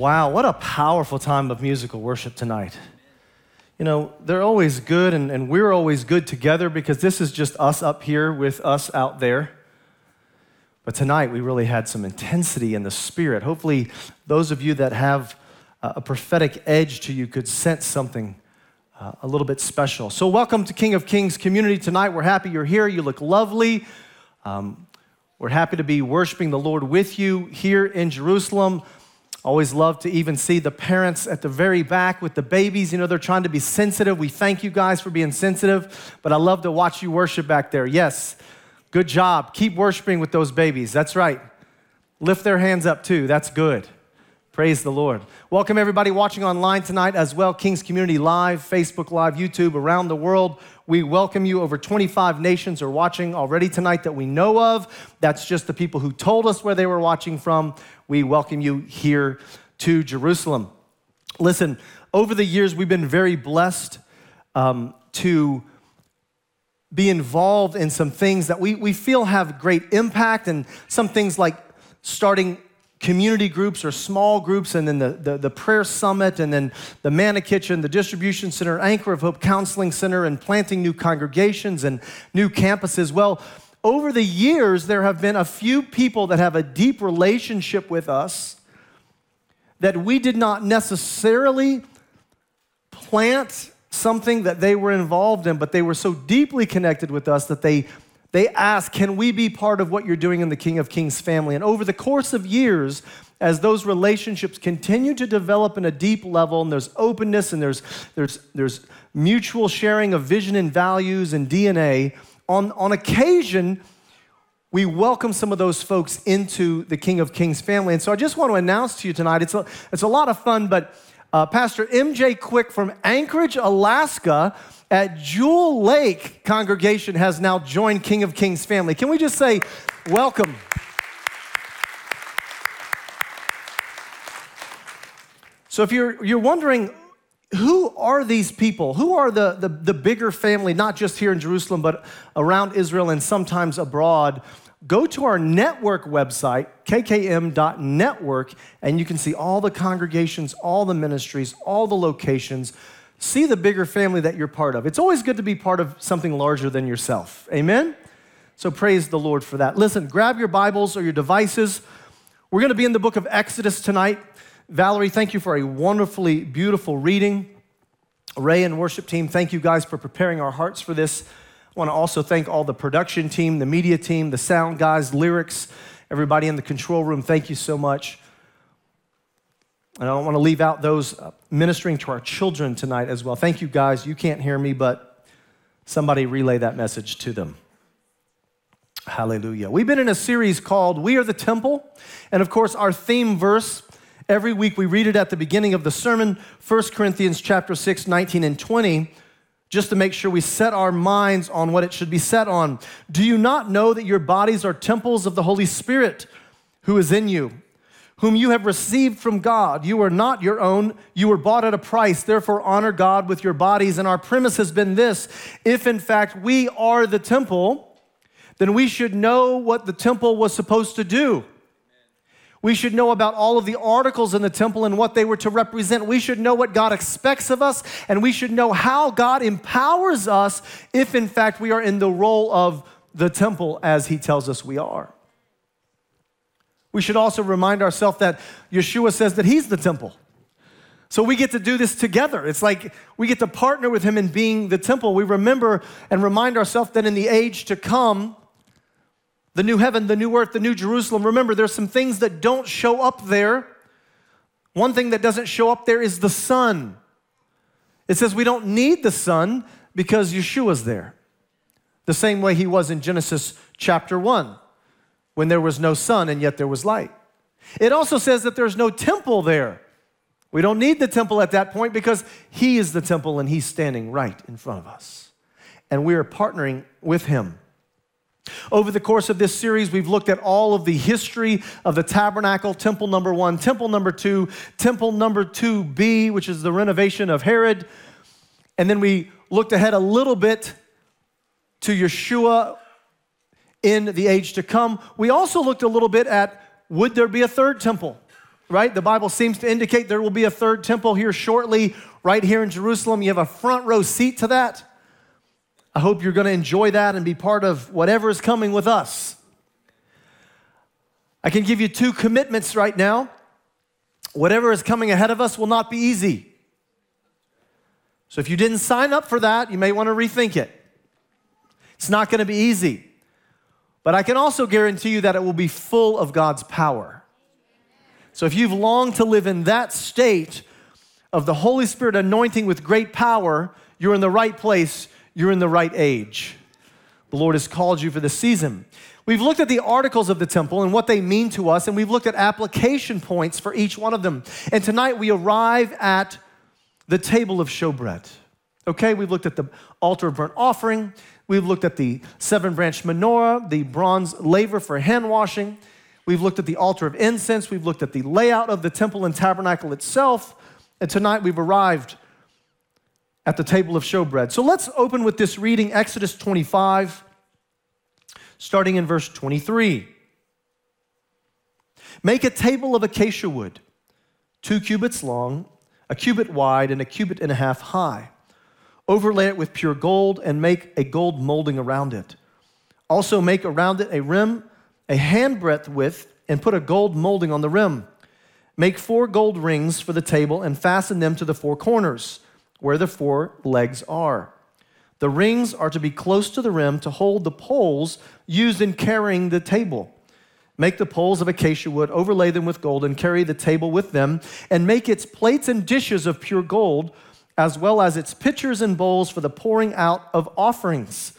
Wow, what a powerful time of musical worship tonight. You know, they're always good, and, and we're always good together because this is just us up here with us out there. But tonight, we really had some intensity in the spirit. Hopefully, those of you that have a prophetic edge to you could sense something uh, a little bit special. So, welcome to King of Kings community tonight. We're happy you're here. You look lovely. Um, we're happy to be worshiping the Lord with you here in Jerusalem. Always love to even see the parents at the very back with the babies. You know, they're trying to be sensitive. We thank you guys for being sensitive, but I love to watch you worship back there. Yes, good job. Keep worshiping with those babies. That's right. Lift their hands up too. That's good. Praise the Lord. Welcome everybody watching online tonight as well. King's Community Live, Facebook Live, YouTube, around the world. We welcome you. Over 25 nations are watching already tonight that we know of. That's just the people who told us where they were watching from. We welcome you here to Jerusalem. Listen, over the years, we've been very blessed um, to be involved in some things that we, we feel have great impact, and some things like starting community groups or small groups, and then the, the, the, prayer summit, and then the manna kitchen, the distribution center, Anchor of Hope Counseling Center, and planting new congregations and new campuses. Well, over the years, there have been a few people that have a deep relationship with us that we did not necessarily plant something that they were involved in, but they were so deeply connected with us that they they ask, Can we be part of what you're doing in the King of Kings family? And over the course of years, as those relationships continue to develop in a deep level, and there's openness and there's, there's, there's mutual sharing of vision and values and DNA, on, on occasion, we welcome some of those folks into the King of Kings family. And so I just want to announce to you tonight, it's a, it's a lot of fun, but uh, Pastor MJ Quick from Anchorage, Alaska, at Jewel Lake congregation has now joined King of Kings family. Can we just say, welcome? So, if you're, you're wondering, who are these people? Who are the, the, the bigger family, not just here in Jerusalem, but around Israel and sometimes abroad? Go to our network website, kkm.network, and you can see all the congregations, all the ministries, all the locations see the bigger family that you're part of. It's always good to be part of something larger than yourself. Amen? So praise the Lord for that. Listen, grab your Bibles or your devices. We're going to be in the book of Exodus tonight. Valerie, thank you for a wonderfully beautiful reading. Ray and worship team, thank you guys for preparing our hearts for this. I want to also thank all the production team, the media team, the sound guys, lyrics, everybody in the control room. Thank you so much. And I don't want to leave out those uh, ministering to our children tonight as well. Thank you, guys. You can't hear me, but somebody relay that message to them. Hallelujah. We've been in a series called We Are the Temple. And of course, our theme verse, every week we read it at the beginning of the sermon, 1 Corinthians chapter 6, 19 and 20, just to make sure we set our minds on what it should be set on. Do you not know that your bodies are temples of the Holy Spirit who is in you? whom you have received from God. You are not your own, you were bought at a price. Therefore, honor God with your bodies. And our premise has been this if in fact we are the temple, then we should know what the temple was supposed to do. We should know about all of the articles in the temple and what they were to represent. We should know what God expects of us, and we should know how God empowers us if, in fact, we are in the role of the temple as He tells us we are. We should also remind ourselves that Yeshua says that He's the temple. So we get to do this together. It's like we get to partner with Him in being the temple. We remember and remind ourselves that in the age to come, the new heaven, the new earth, the new Jerusalem, remember there's some things that don't show up there. One thing that doesn't show up there is the sun. It says we don't need the sun because Yeshua's there. The same way he was in Genesis chapter 1 when there was no sun and yet there was light. It also says that there's no temple there. We don't need the temple at that point because He is the temple and He's standing right in front of us. And we are partnering with Him. Over the course of this series, we've looked at all of the history of the tabernacle, temple number one, temple number two, temple number 2B, which is the renovation of Herod. And then we looked ahead a little bit to Yeshua in the age to come. We also looked a little bit at would there be a third temple? right? The Bible seems to indicate there will be a third temple here shortly, right here in Jerusalem. You have a front row seat to that. I hope you're going to enjoy that and be part of whatever is coming with us. I can give you two commitments right now. Whatever is coming ahead of us will not be easy. So if you didn't sign up for that, you may want to rethink it. It's not going to be easy. But I can also guarantee you that it will be full of God's power. So if you've longed to live in that state of the Holy Spirit anointing with great power, you're in the right place, you're in the right age. The Lord has called you for this season. We've looked at the articles of the temple and what they mean to us, and we've looked at application points for each one of them. And tonight we arrive at the table of showbread. Okay, we've looked at the altar of burnt offering, we've looked at the seven branch menorah, the bronze laver for hand washing, we've looked at the altar of incense, we've looked at the layout of the temple and tabernacle itself, and tonight we've arrived at the table of showbread. So let's open with this reading Exodus 25 starting in verse 23. Make a table of acacia wood, two cubits long, a cubit wide, and a cubit and a half high. Overlay it with pure gold and make a gold molding around it. Also, make around it a rim, a handbreadth width, and put a gold molding on the rim. Make four gold rings for the table and fasten them to the four corners, where the four legs are. The rings are to be close to the rim to hold the poles used in carrying the table. Make the poles of acacia wood, overlay them with gold, and carry the table with them, and make its plates and dishes of pure gold, as well as its pitchers and bowls for the pouring out of offerings.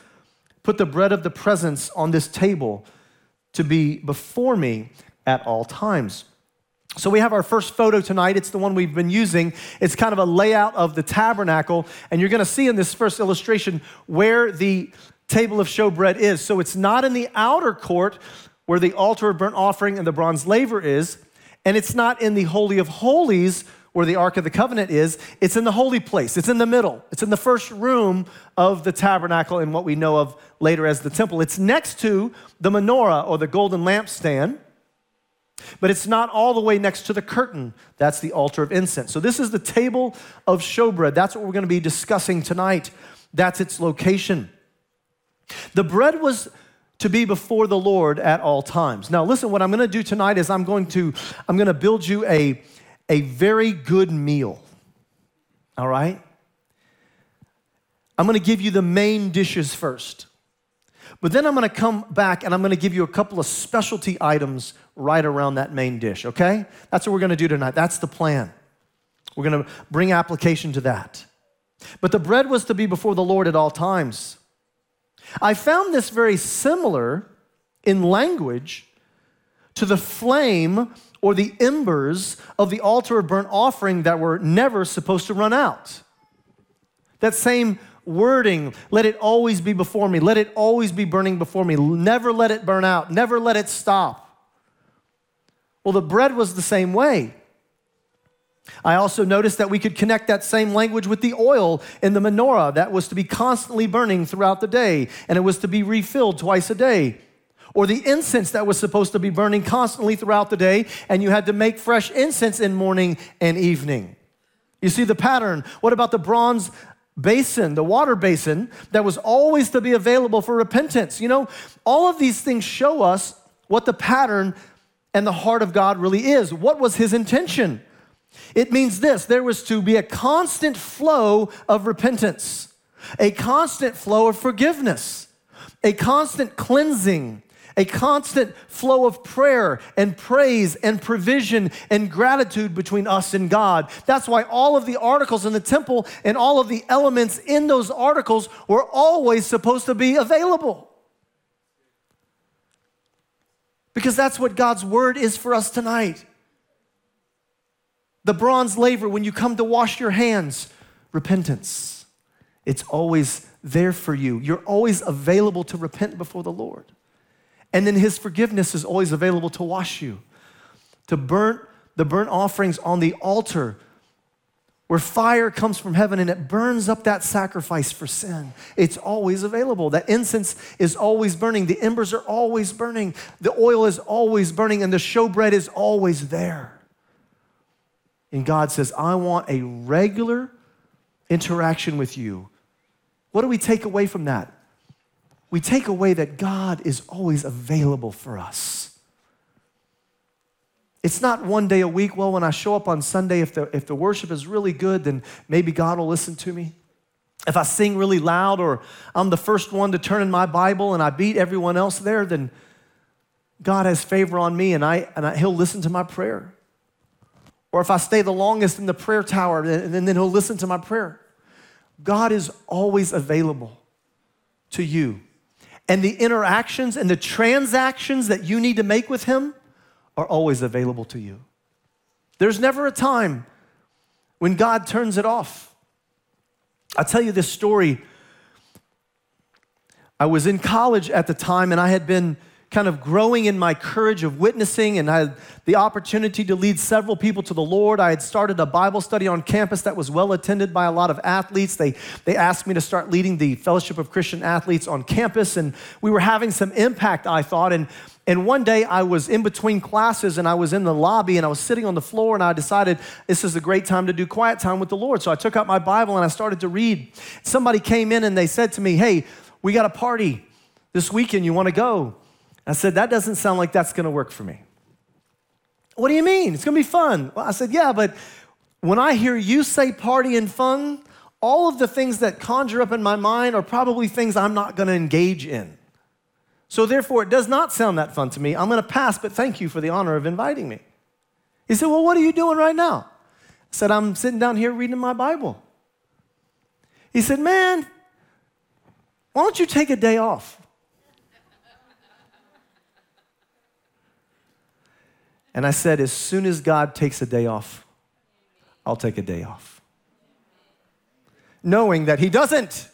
Put the bread of the presence on this table to be before me at all times. So we have our first photo tonight. It's the one we've been using. It's kind of a layout of the tabernacle. And you're going to see in this first illustration where the table of showbread is. So it's not in the outer court where the altar of burnt offering and the bronze laver is. And it's not in the Holy of Holies where the Ark of the Covenant is. It's in the holy place. It's in the middle. It's in the first room of the tabernacle and what we know of later as the temple. It's next to the menorah or the golden lampstand. But it's not all the way next to the curtain. That's the altar of incense. So, this is the table of showbread. That's what we're going to be discussing tonight. That's its location. The bread was to be before the Lord at all times. Now, listen, what I'm going to do tonight is I'm going to I'm going to build you a, a very good meal. All right? I'm going to give you the main dishes first. But then I'm going to come back and I'm going to give you a couple of specialty items right around that main dish, okay? That's what we're going to do tonight. That's the plan. We're going to bring application to that. But the bread was to be before the Lord at all times. I found this very similar in language to the flame or the embers of the altar of burnt offering that were never supposed to run out. That same wording, let it always be before me. Let it always be burning before me. Never let it burn out. Never let it stop. Well, the bread was the same way. I also noticed that we could connect that same language with the oil in the menorah that was to be constantly burning throughout the day, and it was to be refilled twice a day. Or the incense that was supposed to be burning constantly throughout the day, and you had to make fresh incense in morning and evening. You see the pattern. What about the bronze basin, the water basin that was always to be available for repentance. You know, all of these things show us what the pattern and the heart of God really is. What was his intention? It means this there was to be a constant flow of repentance, a constant flow of forgiveness, a constant cleansing, a constant flow of prayer and praise and provision and gratitude between us and God. That's why all of the articles in the temple and all of the elements in those articles were always supposed to be available. Because that's what God's word is for us tonight. The bronze laver, when you come to wash your hands, repentance. It's always there for you. You're always available to repent before the Lord. And then his forgiveness is always available to wash you, to burn the burnt offerings on the altar where fire comes from heaven and it burns up that sacrifice for sin. It's always available. That incense is always burning. The embers are always burning. The oil is always burning, and the showbread is always there. And God says, I want a regular interaction with you. What do we take away from that? We take away that God is always available for us. It's not one day a week. Well, when I show up on Sunday, if the, if the worship is really good, then maybe God will listen to me. If I sing really loud or I'm the first one to turn in my Bible and I beat everyone else there, then God has favor on me and, I, and I, He'll listen to my prayer. Or if I stay the longest in the prayer tower, and then He'll listen to my prayer. God is always available to you. And the interactions and the transactions that you need to make with Him are always available to you. There's never a time when God turns it off. I'll tell you this story. I was in college at the time and I had been kind of growing in my courage of witnessing, and I had the opportunity to lead several people to the Lord. I had started a Bible study on campus that was well attended by a lot of athletes. They, they asked me to start leading the Fellowship of Christian Athletes on campus, and we were having some impact, I thought. And, and one day I was in between classes and I was in the lobby and I was sitting on the floor and I decided this is a great time to do quiet time with the Lord. So I took out my Bible and I started to read. Somebody came in and they said to me, Hey, we got a party this weekend. You want to go? I said, That doesn't sound like that's going to work for me. What do you mean? It's going to be fun. Well, I said, Yeah, but when I hear you say party and fun, all of the things that conjure up in my mind are probably things I'm not going to engage in. So therefore, it does not sound that fun to me. I'm going to pass, but thank you for the honor of inviting me. He said, Well, what are you doing right now? I said, I'm sitting down here reading my Bible. He said, Man, why don't you take a day off? And I said, as soon as God takes a day off, I'll take a day off. Knowing that He doesn't.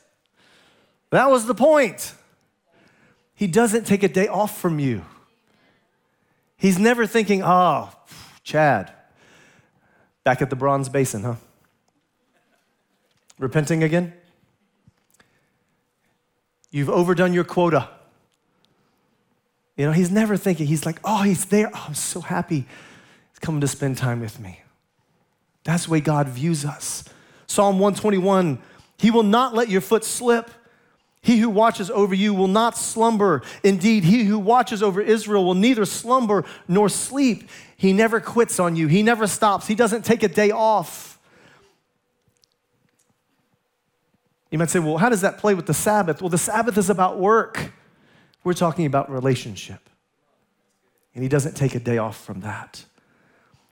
That was the point. He doesn't take a day off from you. He's never thinking, oh, Chad, back at the bronze basin, huh? Repenting again? You've overdone your quota. You know, he's never thinking, he's like, oh, he's there. Oh, I'm so happy he's coming to spend time with me. That's the way God views us. Psalm 121 He will not let your foot slip. He who watches over you will not slumber. Indeed, he who watches over Israel will neither slumber nor sleep. He never quits on you, he never stops, he doesn't take a day off. You might say, well, how does that play with the Sabbath? Well, the Sabbath is about work. We're talking about relationship. And he doesn't take a day off from that.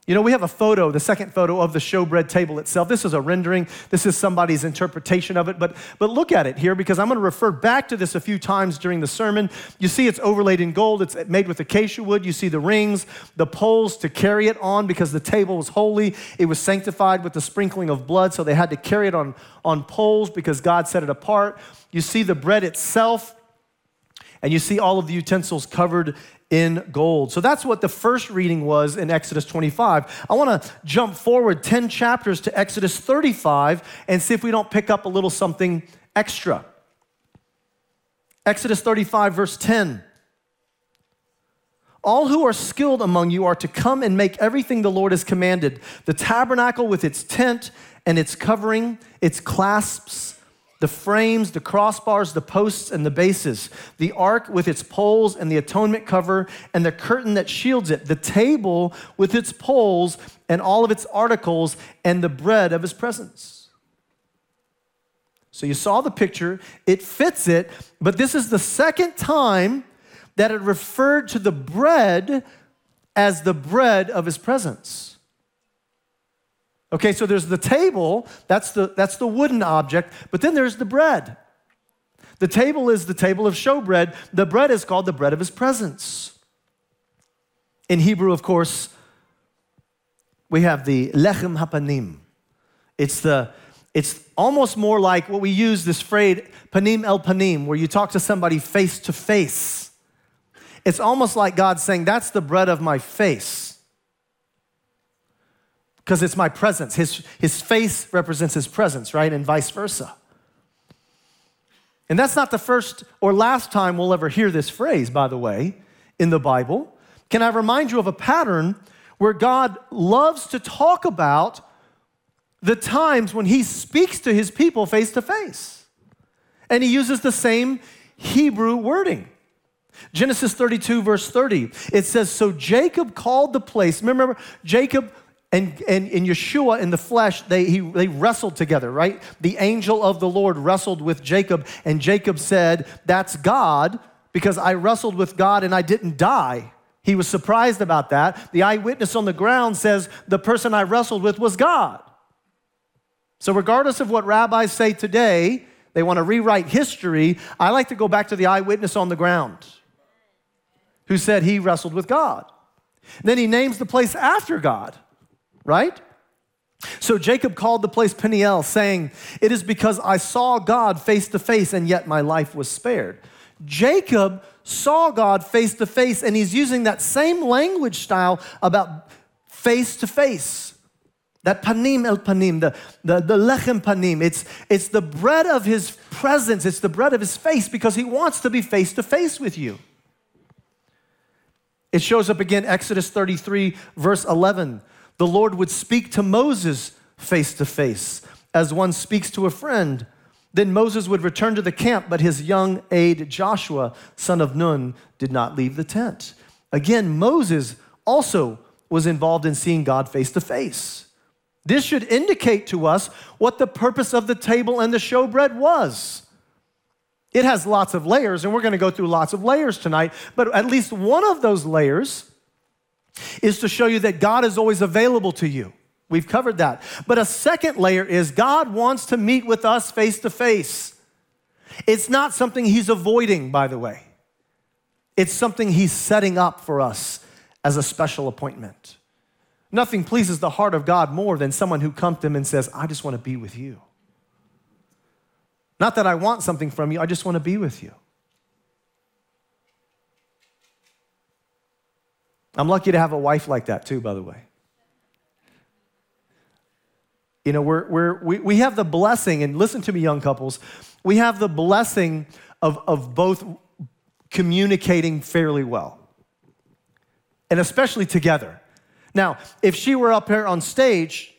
You know, we have a photo, the second photo of the showbread table itself. This is a rendering. This is somebody's interpretation of it, but, but look at it here because I'm going to refer back to this a few times during the sermon. You see, it's overlaid in gold, it's made with acacia wood. You see the rings, the poles to carry it on because the table was holy. It was sanctified with the sprinkling of blood, so they had to carry it on, on poles because God set it apart. You see the bread itself and you see all of the utensils covered in gold. So that's what the first reading was in Exodus 25. I want to jump forward 10 chapters to Exodus 35 and see if we don't pick up a little something extra. Exodus 35, verse 10. All who are skilled among you are to come and make everything the Lord has commanded the tabernacle with its tent and its covering, its clasps the frames, the crossbars, the posts, and the bases, the ark with its poles and the atonement cover, and the curtain that shields it, the table with its poles and all of its articles, and the bread of his presence. So you saw the picture, it fits it, but this is the second time that it referred to the bread as the bread of his presence. Okay, so there's the table, that's the, that's the wooden object, but then there's the bread. The table is the table of showbread. The bread is called the bread of his presence. In Hebrew, of course, we have the lechem hapanim. It's the it's almost more like what we use this phrase panim el panim, where you talk to somebody face to face. It's almost like God saying, That's the bread of my face because it's my presence. His, his face represents his presence, right? And vice versa. And that's not the first or last time we'll ever hear this phrase, by the way, in the Bible. Can I remind you of a pattern where God loves to talk about the times when he speaks to his people face to face. And he uses the same Hebrew wording. Genesis 32, verse 30, it says, So Jacob called the place, remember, Jacob and, and, and Yeshua in the flesh, they, he, they wrestled together, right? The angel of the Lord wrestled with Jacob, and Jacob said, That's God, because I wrestled with God and I didn't die. He was surprised about that. The eyewitness on the ground says, The person I wrestled with was God. So, regardless of what rabbis say today, they want to rewrite history. I like to go back to the eyewitness on the ground who said he wrestled with God. then he names the place after God, right? So Jacob called the place Peniel, saying, It is because I saw God face to face, and yet my life was spared. Jacob saw God face to face, and he's using that same language style about face to face. That panim el panim, the, the, the lechem panim, it's, it's the bread of his presence, it's the bread of his face because he wants to be face to face with you. It shows up again, Exodus 33, verse 11. The Lord would speak to Moses face to face as one speaks to a friend. Then Moses would return to the camp, but his young aide Joshua, son of Nun, did not leave the tent. Again, Moses also was involved in seeing God face to face. This should indicate to us what the purpose of the table and the showbread was. It has lots of layers, and we're going to go through lots of layers tonight, but at least one of those layers is to show you that God is always available to you. We've covered that. But a second layer is God wants to meet with us face to face. It's not something He's avoiding, by the way, it's something He's setting up for us as a special appointment. Nothing pleases the heart of God more than someone who comes to him and says, I just want to be with you. Not that I want something from you, I just want to be with you. I'm lucky to have a wife like that too, by the way. You know, we're, we're, we, we have the blessing, and listen to me, young couples, we have the blessing of, of both communicating fairly well, and especially together. Now, if she were up here on stage,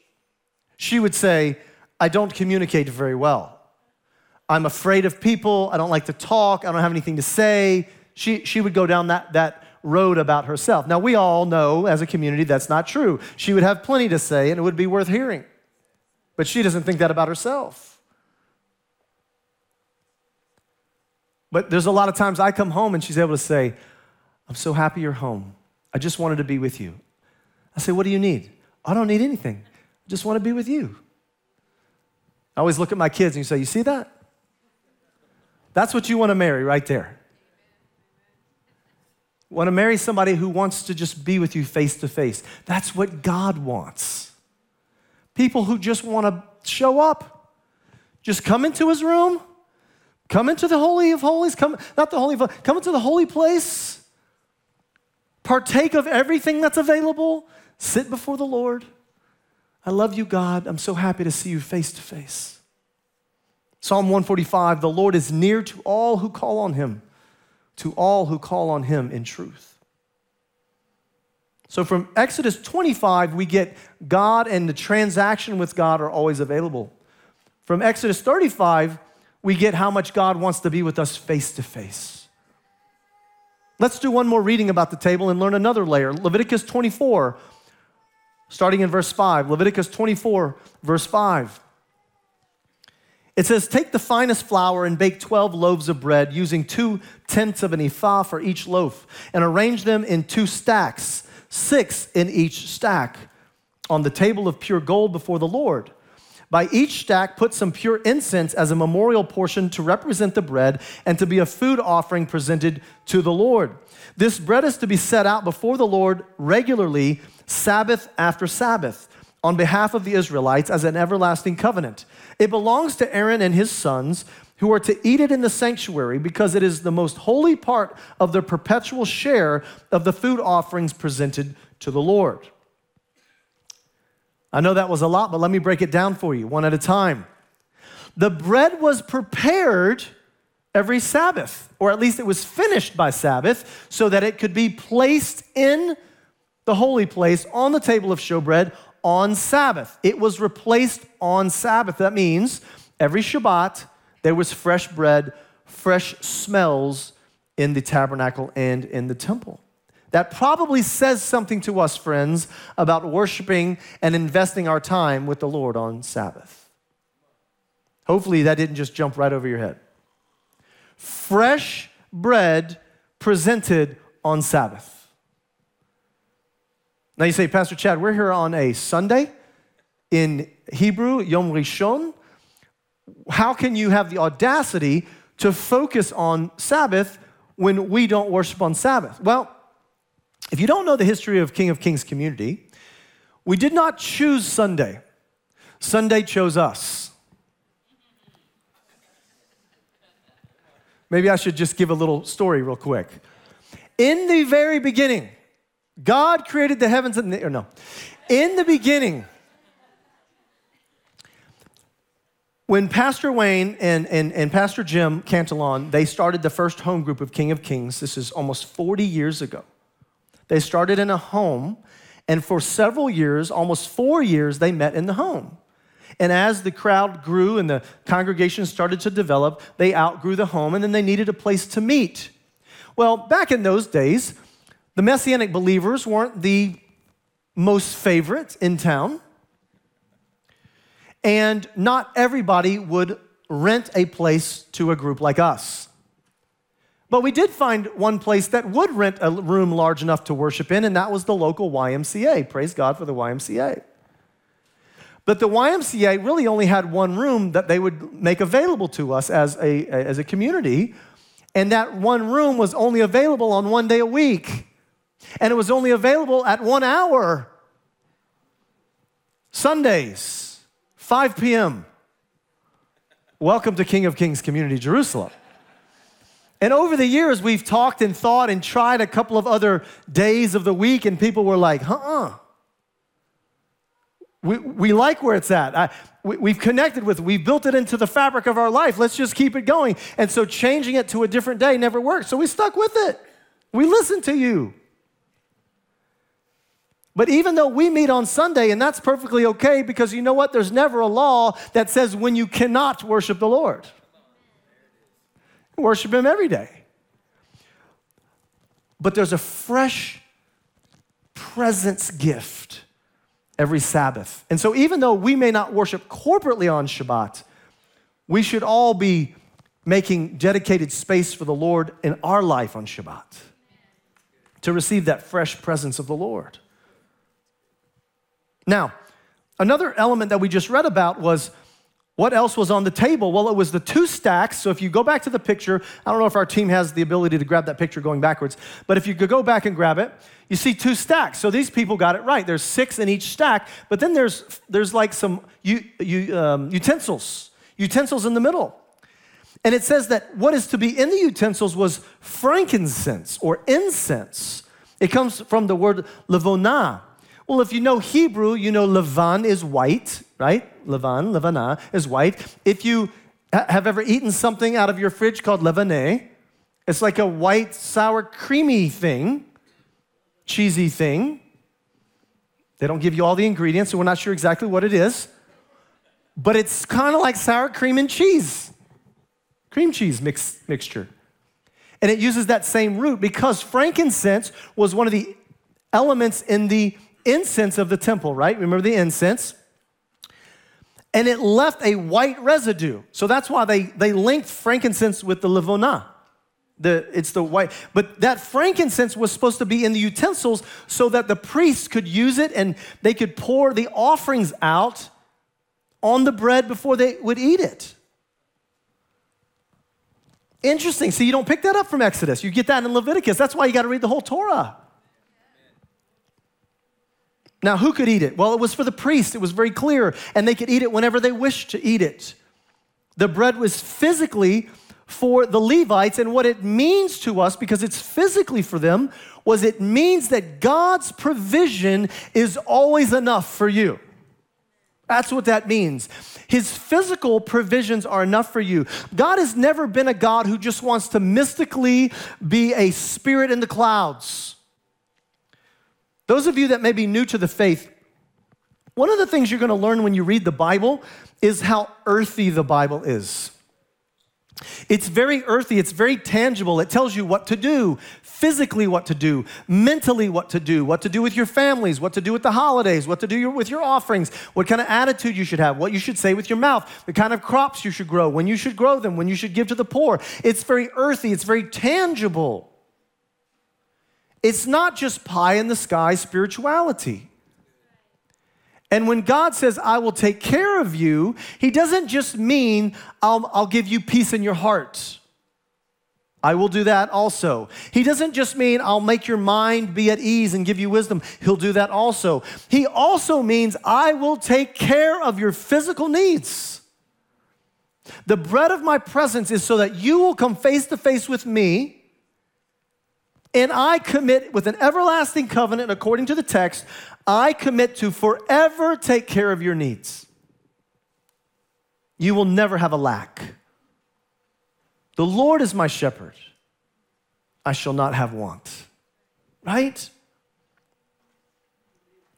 she would say, I don't communicate very well. I'm afraid of people. I don't like to talk. I don't have anything to say. She, she would go down that, that road about herself. Now, we all know as a community that's not true. She would have plenty to say and it would be worth hearing. But she doesn't think that about herself. But there's a lot of times I come home and she's able to say, I'm so happy you're home. I just wanted to be with you. I say, What do you need? I don't need anything. I just want to be with you. I always look at my kids and you say, You see that? That's what you want to marry right there. Want to marry somebody who wants to just be with you face to face. That's what God wants. People who just want to show up, just come into his room, come into the Holy of Holies, come, not the Holy of come into the holy place, partake of everything that's available, Sit before the Lord. I love you, God. I'm so happy to see you face to face. Psalm 145 The Lord is near to all who call on him, to all who call on him in truth. So from Exodus 25, we get God and the transaction with God are always available. From Exodus 35, we get how much God wants to be with us face to face. Let's do one more reading about the table and learn another layer. Leviticus 24 starting in verse 5, Leviticus 24, verse 5. It says, Take the finest flour and bake 12 loaves of bread using two tenths of an ephah for each loaf, and arrange them in two stacks, six in each stack, on the table of pure gold before the Lord. By each stack, put some pure incense as a memorial portion to represent the bread and to be a food offering presented to the Lord. This bread is to be set out before the Lord regularly Sabbath after Sabbath on behalf of the Israelites as an everlasting covenant. It belongs to Aaron and his sons who are to eat it in the sanctuary because it is the most holy part of their perpetual share of the food offerings presented to the Lord. I know that was a lot, but let me break it down for you one at a time. The bread was prepared every Sabbath, or at least it was finished by Sabbath, so that it could be placed in the holy place, on the table of showbread on Sabbath. It was replaced on Sabbath. That means every Shabbat there was fresh bread, fresh smells in the tabernacle and in the temple. That probably says something to us, friends, about worshiping and investing our time with the Lord on Sabbath. Hopefully, that didn't just jump right over your head. Fresh bread presented on Sabbath. Now you say, Pastor Chad, we're here on a Sunday in Hebrew, Yom Rishon. How can you have the audacity to focus on Sabbath when we don't worship on Sabbath? Well, if you don't know the history of King of Kings community, we did not choose Sunday. Sunday chose us. Maybe I should just give a little story real quick. In the very beginning, God created the heavens and the, or no. In the beginning, when Pastor Wayne and, and, and Pastor Jim Cantelon, they started the first home group of King of Kings, this is almost 40 years ago. They started in a home, and for several years, almost four years, they met in the home. And as the crowd grew and the congregation started to develop, they outgrew the home and then they needed a place to meet. Well, back in those days, the Messianic believers weren't the most favorite in town. And not everybody would rent a place to a group like us. But we did find one place that would rent a room large enough to worship in, and that was the local YMCA. Praise God for the YMCA. But the YMCA really only had one room that they would make available to us as a, as a community. And that one room was only available on one day a week. And it was only available at one hour. Sundays, 5 p.m. Welcome to King of Kings Community Jerusalem. And over the years, we've talked and thought and tried a couple of other days of the week, and people were like, uh uh we, we like where it's at. I, we, have connected with it. We've built it into the fabric of our life. Let's just keep it going. And so changing it to a different day never worked. So we stuck with it. We listened to you. But even though we meet on Sunday, and that's perfectly okay because you know what? There's never a law that says when you cannot worship the Lord. Worship Him every day. But there's a fresh presence gift every Sabbath. And so, even though we may not worship corporately on Shabbat, we should all be making dedicated space for the Lord in our life on Shabbat to receive that fresh presence of the Lord. Now, another element that we just read about was what else was on the table? Well, it was the two stacks. So if you go back to the picture, I don't know if our team has the ability to grab that picture going backwards, but if you could go back and grab it, you see two stacks. So these people got it right. There's six in each stack, but then there's, there's like some u, u, um, utensils, utensils in the middle. And it says that what is to be in the utensils was frankincense or incense. It comes from the word levona. Well, if you know Hebrew, you know levan is white, right? Levan, levana is white. If you have ever eaten something out of your fridge called levané, it's like a white, sour, creamy thing, cheesy thing. They don't give you all the ingredients, so we're not sure exactly what it is. But it's kind of like sour cream and cheese, cream cheese mix, mixture. And it uses that same root because frankincense was one of the elements in the incense of the temple, right? Remember the incense? and it left a white residue. So that's why they, they linked frankincense with the levona. The, it's the white, but that frankincense was supposed to be in the utensils so that the priests could use it and they could pour the offerings out on the bread before they would eat it. Interesting. See, you don't pick that up from Exodus. You get that in Leviticus. That's why you got to read the whole Torah. Now, who could eat it? Well, it was for the priests, it was very clear, and they could eat it whenever they wished to eat it. The bread was physically for the Levites, and what it means to us, because it's physically for them, was it means that God's provision is always enough for you. That's what that means. His physical provisions are enough for you. God has never been a God who just wants to mystically be a spirit in the clouds Those of you that may be new to the faith, one of the things you're going to learn when you read the Bible is how earthy the Bible is. It's very earthy, it's very tangible. It tells you what to do, physically what to do, mentally what to do, what to do with your families, what to do with the holidays, what to do with your offerings, what kind of attitude you should have, what you should say with your mouth, the kind of crops you should grow, when you should grow them, when you should give to the poor. It's very earthy, it's very tangible. It's not just pie in the sky spirituality. And when God says, I will take care of you, He doesn't just mean, I'll, I'll, give you peace in your heart. I will do that also. He doesn't just mean, I'll make your mind be at ease and give you wisdom. He'll do that also. He also means, I will take care of your physical needs. The bread of my presence is so that you will come face to face with me and I commit with an everlasting covenant, according to the text, I commit to forever take care of your needs. You will never have a lack. The Lord is my shepherd. I shall not have want. Right?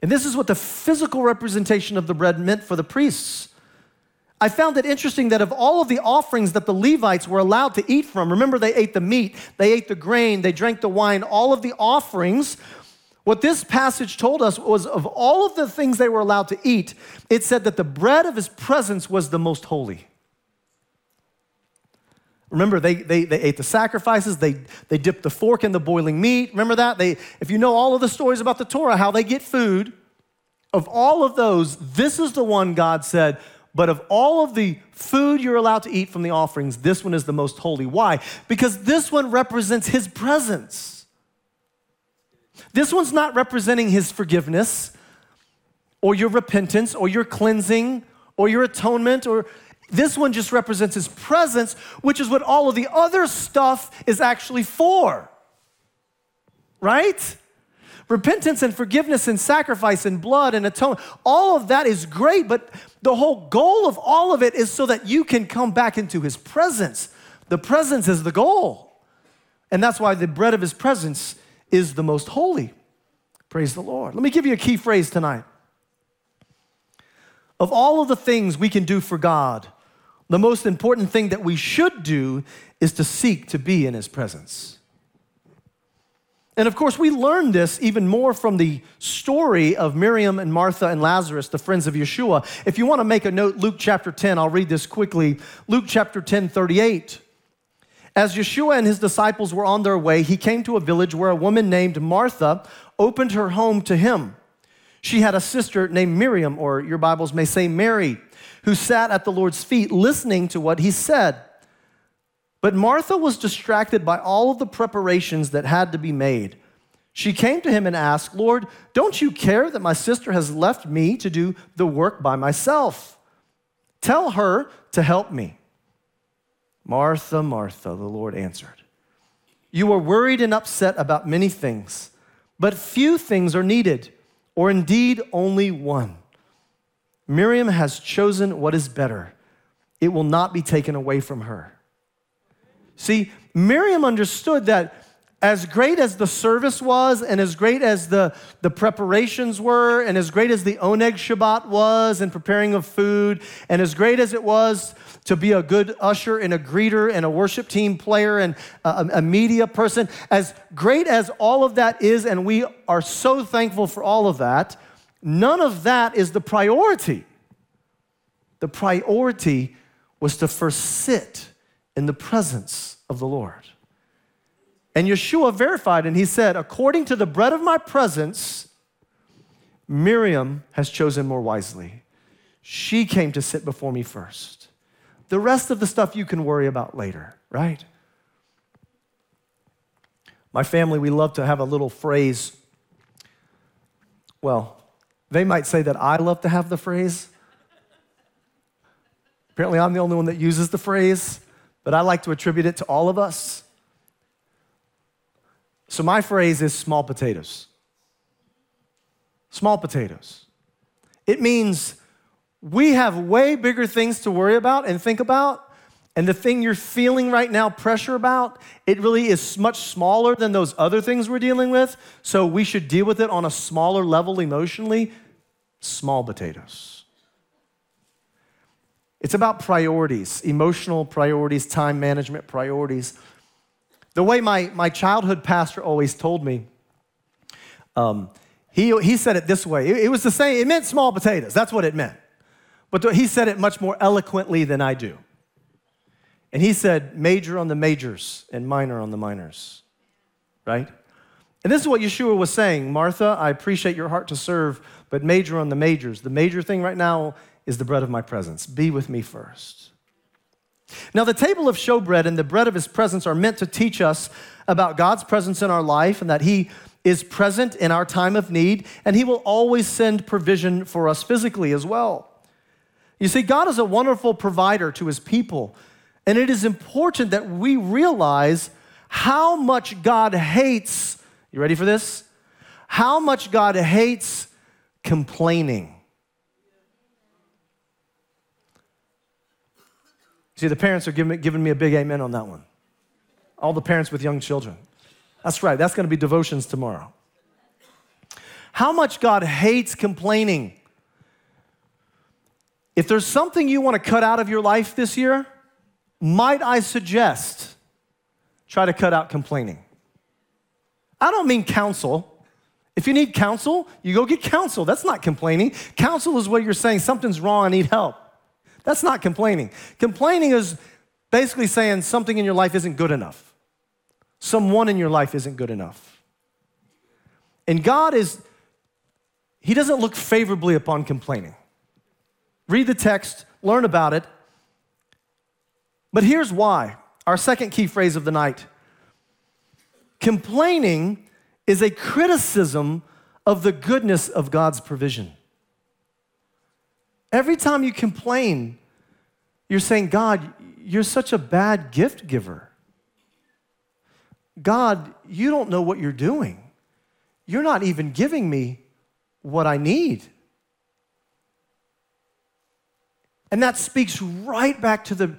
And this is what the physical representation of the bread meant for the priests. I found it interesting that of all of the offerings that the Levites were allowed to eat from, remember they ate the meat, they ate the grain, they drank the wine, all of the offerings, what this passage told us was of all of the things they were allowed to eat, it said that the bread of his presence was the most holy. Remember, they, they, they ate the sacrifices, they, they dipped the fork in the boiling meat. Remember that? They, if you know all of the stories about the Torah, how they get food, of all of those, this is the one God said but of all of the food you're allowed to eat from the offerings, this one is the most holy. Why? Because this one represents his presence. This one's not representing his forgiveness or your repentance or your cleansing or your atonement or this one just represents his presence, which is what all of the other stuff is actually for. Right? Repentance and forgiveness and sacrifice and blood and atonement, all of that is great, but the whole goal of all of it is so that you can come back into his presence. The presence is the goal. And that's why the bread of his presence is the most holy. Praise the Lord. Let me give you a key phrase tonight. Of all of the things we can do for God, the most important thing that we should do is to seek to be in his presence. And of course, we learn this even more from the story of Miriam and Martha and Lazarus, the friends of Yeshua. If you want to make a note, Luke chapter 10, I'll read this quickly. Luke chapter 10, 38. As Yeshua and his disciples were on their way, he came to a village where a woman named Martha opened her home to him. She had a sister named Miriam, or your Bibles may say Mary, who sat at the Lord's feet listening to what he said. But Martha was distracted by all of the preparations that had to be made. She came to him and asked, Lord, don't you care that my sister has left me to do the work by myself? Tell her to help me. Martha, Martha, the Lord answered, You are worried and upset about many things, but few things are needed, or indeed only one. Miriam has chosen what is better, it will not be taken away from her. See, Miriam understood that as great as the service was, and as great as the, the preparations were, and as great as the Oneg Shabbat was in preparing of food, and as great as it was to be a good usher and a greeter and a worship team player and a, a media person, as great as all of that is, and we are so thankful for all of that, none of that is the priority. The priority was to first sit in the presence of the Lord. And Yeshua verified, and he said, According to the bread of my presence, Miriam has chosen more wisely. She came to sit before me first. The rest of the stuff you can worry about later, right? My family, we love to have a little phrase. Well, they might say that I love to have the phrase. Apparently, I'm the only one that uses the phrase but I like to attribute it to all of us. So my phrase is small potatoes. Small potatoes. It means we have way bigger things to worry about and think about, and the thing you're feeling right now pressure about, it really is much smaller than those other things we're dealing with. So we should deal with it on a smaller level emotionally. Small potatoes. It's about priorities, emotional priorities, time management priorities. The way my, my childhood pastor always told me, um, he, he said it this way. It, it was the same, it meant small potatoes. That's what it meant. But he said it much more eloquently than I do. And he said, major on the majors and minor on the minors, right? And this is what Yeshua was saying Martha, I appreciate your heart to serve, but major on the majors. The major thing right now is the bread of my presence. Be with me first. Now, the table of showbread and the bread of his presence are meant to teach us about God's presence in our life and that he is present in our time of need, and he will always send provision for us physically as well. You see, God is a wonderful provider to his people, and it is important that we realize how much God hates, you ready for this? How much God hates complaining. See, the parents are giving, giving me a big amen on that one. All the parents with young children. That's right, that's to be devotions tomorrow. How much God hates complaining. If there's something you want to cut out of your life this year, might I suggest try to cut out complaining? I don't mean counsel. If you need counsel, you go get counsel. That's not complaining. Counsel is where you're saying something's wrong, I need help. That's not complaining. Complaining is basically saying something in your life isn't good enough. Someone in your life isn't good enough. And God is, He doesn't look favorably upon complaining. Read the text, learn about it. But here's why our second key phrase of the night complaining is a criticism of the goodness of God's provision. Every time you complain, you're saying, God, you're such a bad gift giver. God, you don't know what you're doing. You're not even giving me what I need. And that speaks right back to the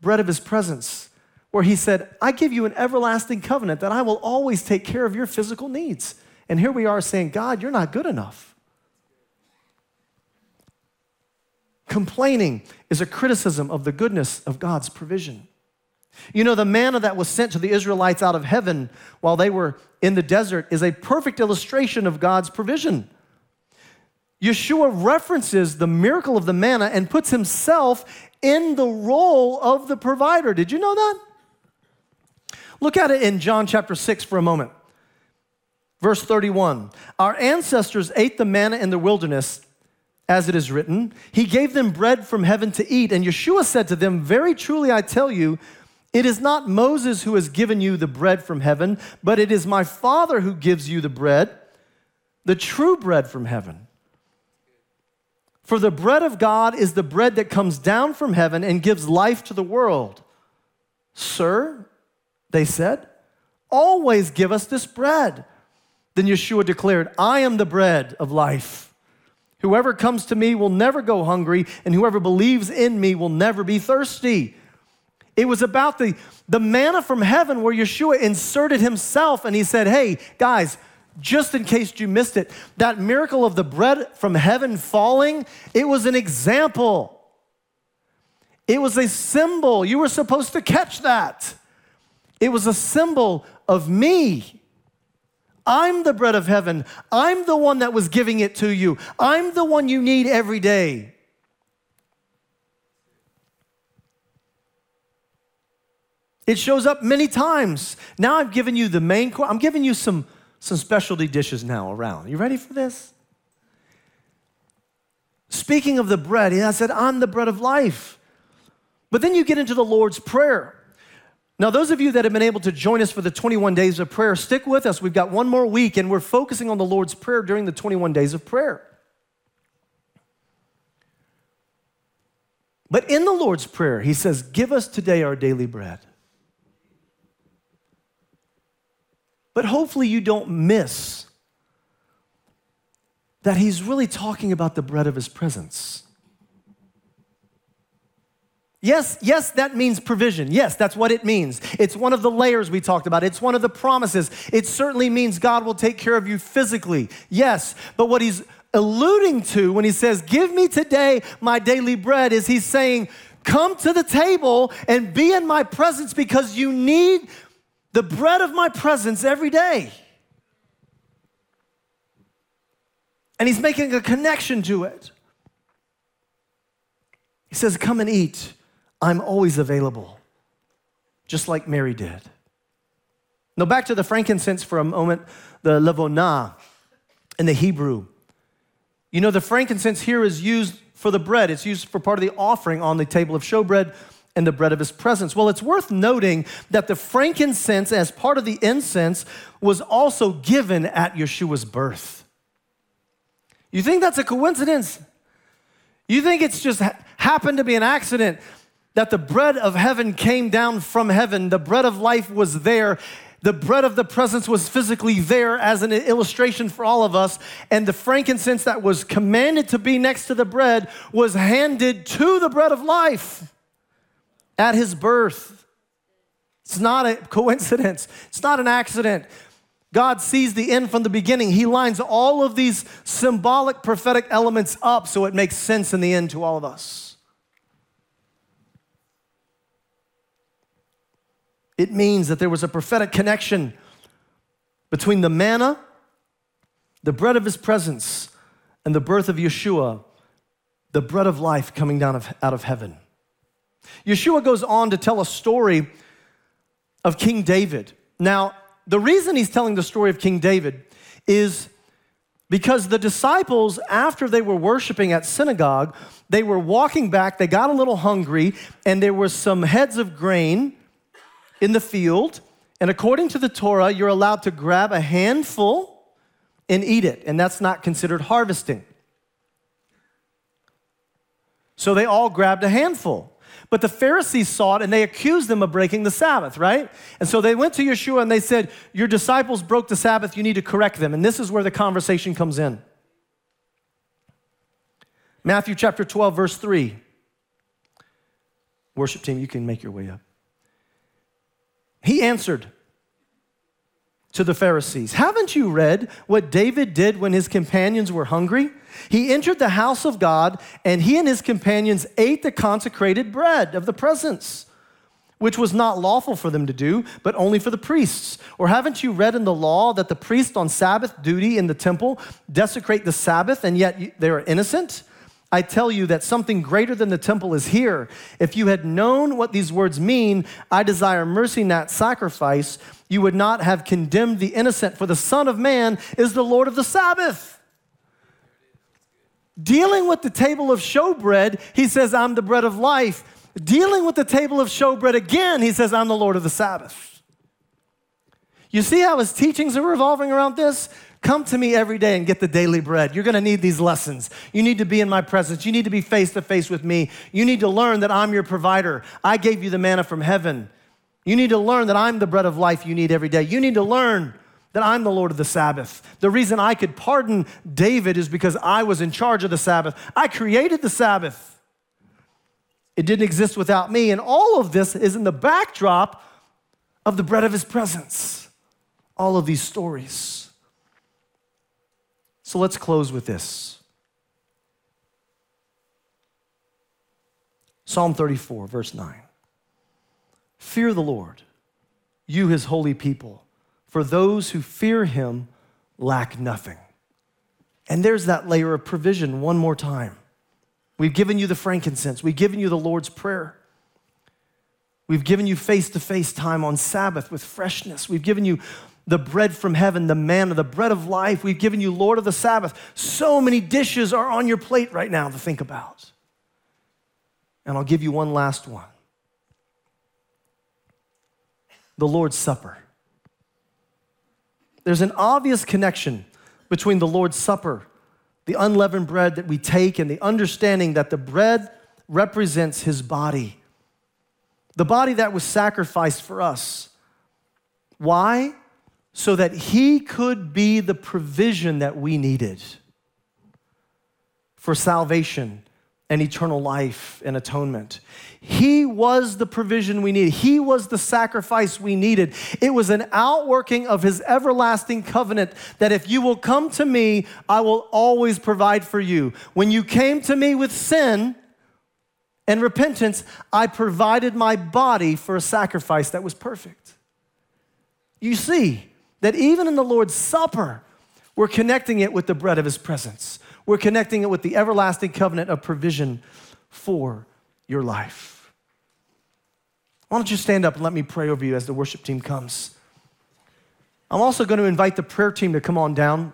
bread of his presence, where he said, I give you an everlasting covenant that I will always take care of your physical needs. And here we are saying, God, you're not good enough. Complaining is a criticism of the goodness of God's provision. You know, the manna that was sent to the Israelites out of heaven while they were in the desert is a perfect illustration of God's provision. Yeshua references the miracle of the manna and puts himself in the role of the provider. Did you know that? Look at it in John chapter 6 for a moment. Verse 31 Our ancestors ate the manna in the wilderness, as it is written. He gave them bread from heaven to eat. And Yeshua said to them, Very truly I tell you, it is not Moses who has given you the bread from heaven, but it is my Father who gives you the bread, the true bread from heaven. For the bread of God is the bread that comes down from heaven and gives life to the world. Sir, they said, always give us this bread. Then Yeshua declared, I am the bread of life. Whoever comes to me will never go hungry, and whoever believes in me will never be thirsty. It was about the, the manna from heaven where Yeshua inserted himself and he said, Hey, guys, just in case you missed it, that miracle of the bread from heaven falling, it was an example. It was a symbol. You were supposed to catch that. It was a symbol of me. I'm the bread of heaven. I'm the one that was giving it to you. I'm the one you need every day. It shows up many times. Now I've given you the main course. I'm giving you some some specialty dishes now around. You ready for this? Speaking of the bread, I said, I'm the bread of life. But then you get into the Lord's Prayer. Now, those of you that have been able to join us for the 21 days of prayer, stick with us. We've got one more week, and we're focusing on the Lord's Prayer during the 21 days of prayer. But in the Lord's Prayer, he says, Give us today our daily bread. But hopefully, you don't miss that he's really talking about the bread of his presence. Yes, yes, that means provision. Yes, that's what it means. It's one of the layers we talked about. It's one of the promises. It certainly means God will take care of you physically. Yes, but what he's alluding to when he says, Give me today my daily bread, is he's saying, Come to the table and be in my presence because you need the bread of my presence every day. And he's making a connection to it. He says, Come and eat. I'm always available, just like Mary did. Now, back to the frankincense for a moment, the levona in the Hebrew. You know, the frankincense here is used for the bread, it's used for part of the offering on the table of showbread and the bread of his presence. Well, it's worth noting that the frankincense, as part of the incense, was also given at Yeshua's birth. You think that's a coincidence? You think it's just happened to be an accident? That the bread of heaven came down from heaven. The bread of life was there. The bread of the presence was physically there as an illustration for all of us. And the frankincense that was commanded to be next to the bread was handed to the bread of life at his birth. It's not a coincidence, it's not an accident. God sees the end from the beginning. He lines all of these symbolic prophetic elements up so it makes sense in the end to all of us. It means that there was a prophetic connection between the manna, the bread of his presence, and the birth of Yeshua, the bread of life coming down of, out of heaven. Yeshua goes on to tell a story of King David. Now, the reason he's telling the story of King David is because the disciples, after they were worshiping at synagogue, they were walking back, they got a little hungry, and there were some heads of grain in the field, and according to the Torah, you're allowed to grab a handful and eat it, and that's not considered harvesting. So they all grabbed a handful. But the Pharisees saw it and they accused them of breaking the Sabbath, right? And so they went to Yeshua and they said, Your disciples broke the Sabbath, you need to correct them. And this is where the conversation comes in. Matthew chapter 12, verse 3. Worship team, you can make your way up. He answered to the Pharisees Haven't you read what David did when his companions were hungry? He entered the house of God, and he and his companions ate the consecrated bread of the presence, which was not lawful for them to do, but only for the priests. Or haven't you read in the law that the priests on Sabbath duty in the temple desecrate the Sabbath, and yet they are innocent? I tell you that something greater than the temple is here. If you had known what these words mean, I desire mercy, not sacrifice, you would not have condemned the innocent, for the Son of Man is the Lord of the Sabbath. Dealing with the table of showbread, he says, I'm the bread of life. Dealing with the table of showbread again, he says, I'm the Lord of the Sabbath. You see how his teachings are revolving around this? Come to me every day and get the daily bread. You're going to need these lessons. You need to be in my presence. You need to be face to face with me. You need to learn that I'm your provider. I gave you the manna from heaven. You need to learn that I'm the bread of life you need every day. You need to learn that I'm the Lord of the Sabbath. The reason I could pardon David is because I was in charge of the Sabbath. I created the Sabbath. It didn't exist without me. And all of this is in the backdrop of the bread of his presence. All of these stories. So let's close with this Psalm 34, verse 9. Fear the Lord, you his holy people, for those who fear him lack nothing. And there's that layer of provision one more time. We've given you the frankincense, we've given you the Lord's Prayer. We've given you face to face time on Sabbath with freshness. We've given you the bread from heaven, the manna, the bread of life. We've given you Lord of the Sabbath. So many dishes are on your plate right now to think about. And I'll give you one last one the Lord's Supper. There's an obvious connection between the Lord's Supper, the unleavened bread that we take, and the understanding that the bread represents his body, the body that was sacrificed for us. Why? So that he could be the provision that we needed for salvation and eternal life and atonement. He was the provision we needed. He was the sacrifice we needed. It was an outworking of his everlasting covenant that if you will come to me, I will always provide for you. When you came to me with sin and repentance, I provided my body for a sacrifice that was perfect. You see that even in the Lord's Supper, we're connecting it with the bread of his presence. We're connecting it with the everlasting covenant of provision for your life. Why don't you stand up and let me pray over you as the worship team comes? I'm also going to invite the prayer team to come on down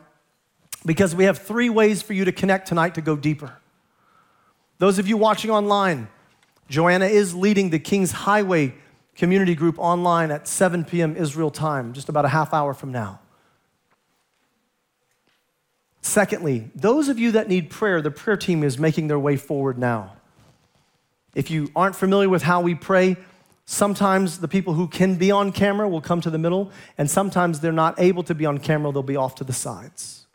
because we have three ways for you to connect tonight to go deeper. Those of you watching online, Joanna is leading the King's Highway community group online at 7 p.m. Israel time, just about a half hour from now. Secondly, those of you that need prayer, the prayer team is making their way forward now. If you aren't familiar with how we pray, sometimes the people who can be on camera will come to the middle, and sometimes they're not able to be on camera, they'll be off to the sides.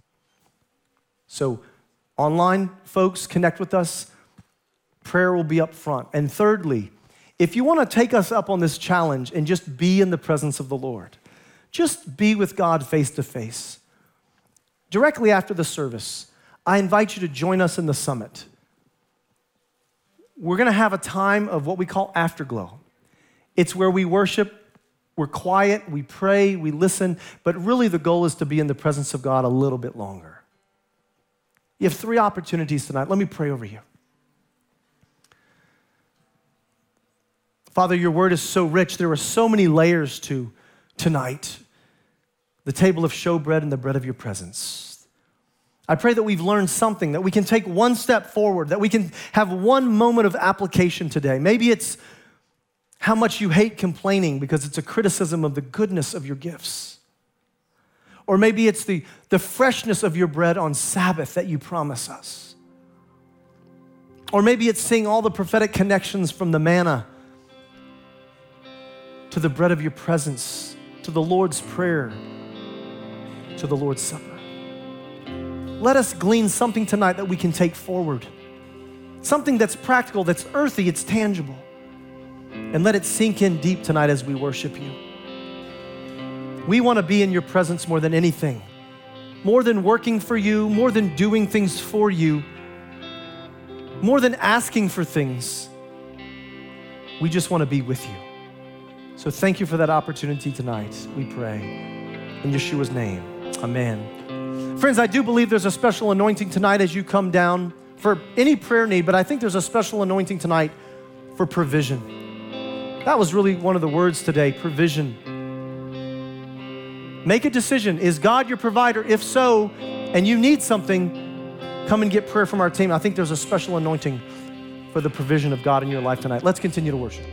So, online folks, connect with us. Prayer will be up front. And thirdly, if you want to take us up on this challenge and just be in the presence of the Lord, just be with God face to face directly after the service, I invite you to join us in the summit. We're going to have a time of what we call afterglow. It's where we worship, we're quiet, we pray, we listen, but really the goal is to be in the presence of God a little bit longer. You have three opportunities tonight. Let me pray over you. Father, your word is so rich. There are so many layers to tonight the table of showbread and the bread of your presence. I pray that we've learned something, that we can take one step forward, that we can have one moment of application today. Maybe it's how much you hate complaining because it's a criticism of the goodness of your gifts. Or maybe it's the, the freshness of your bread on Sabbath that you promise us. Or maybe it's seeing all the prophetic connections from the manna to the bread of your presence, to the Lord's Prayer to the Lord's Supper. Let us glean something tonight that we can take forward. Something that's practical, that's earthy, it's tangible. And let it sink in deep tonight as we worship you. We want to be in your presence more than anything, more than working for you, more than doing things for you, more than asking for things. We just want to be with you. So thank you for that opportunity tonight, we pray. In Yeshua's name. Amen. Friends, I do believe there's a special anointing tonight as you come down for any prayer need, but I think there's a special anointing tonight for provision. That was really one of the words today provision. Make a decision. Is God your provider? If so, and you need something, come and get prayer from our team. I think there's a special anointing for the provision of God in your life tonight. Let's continue to worship.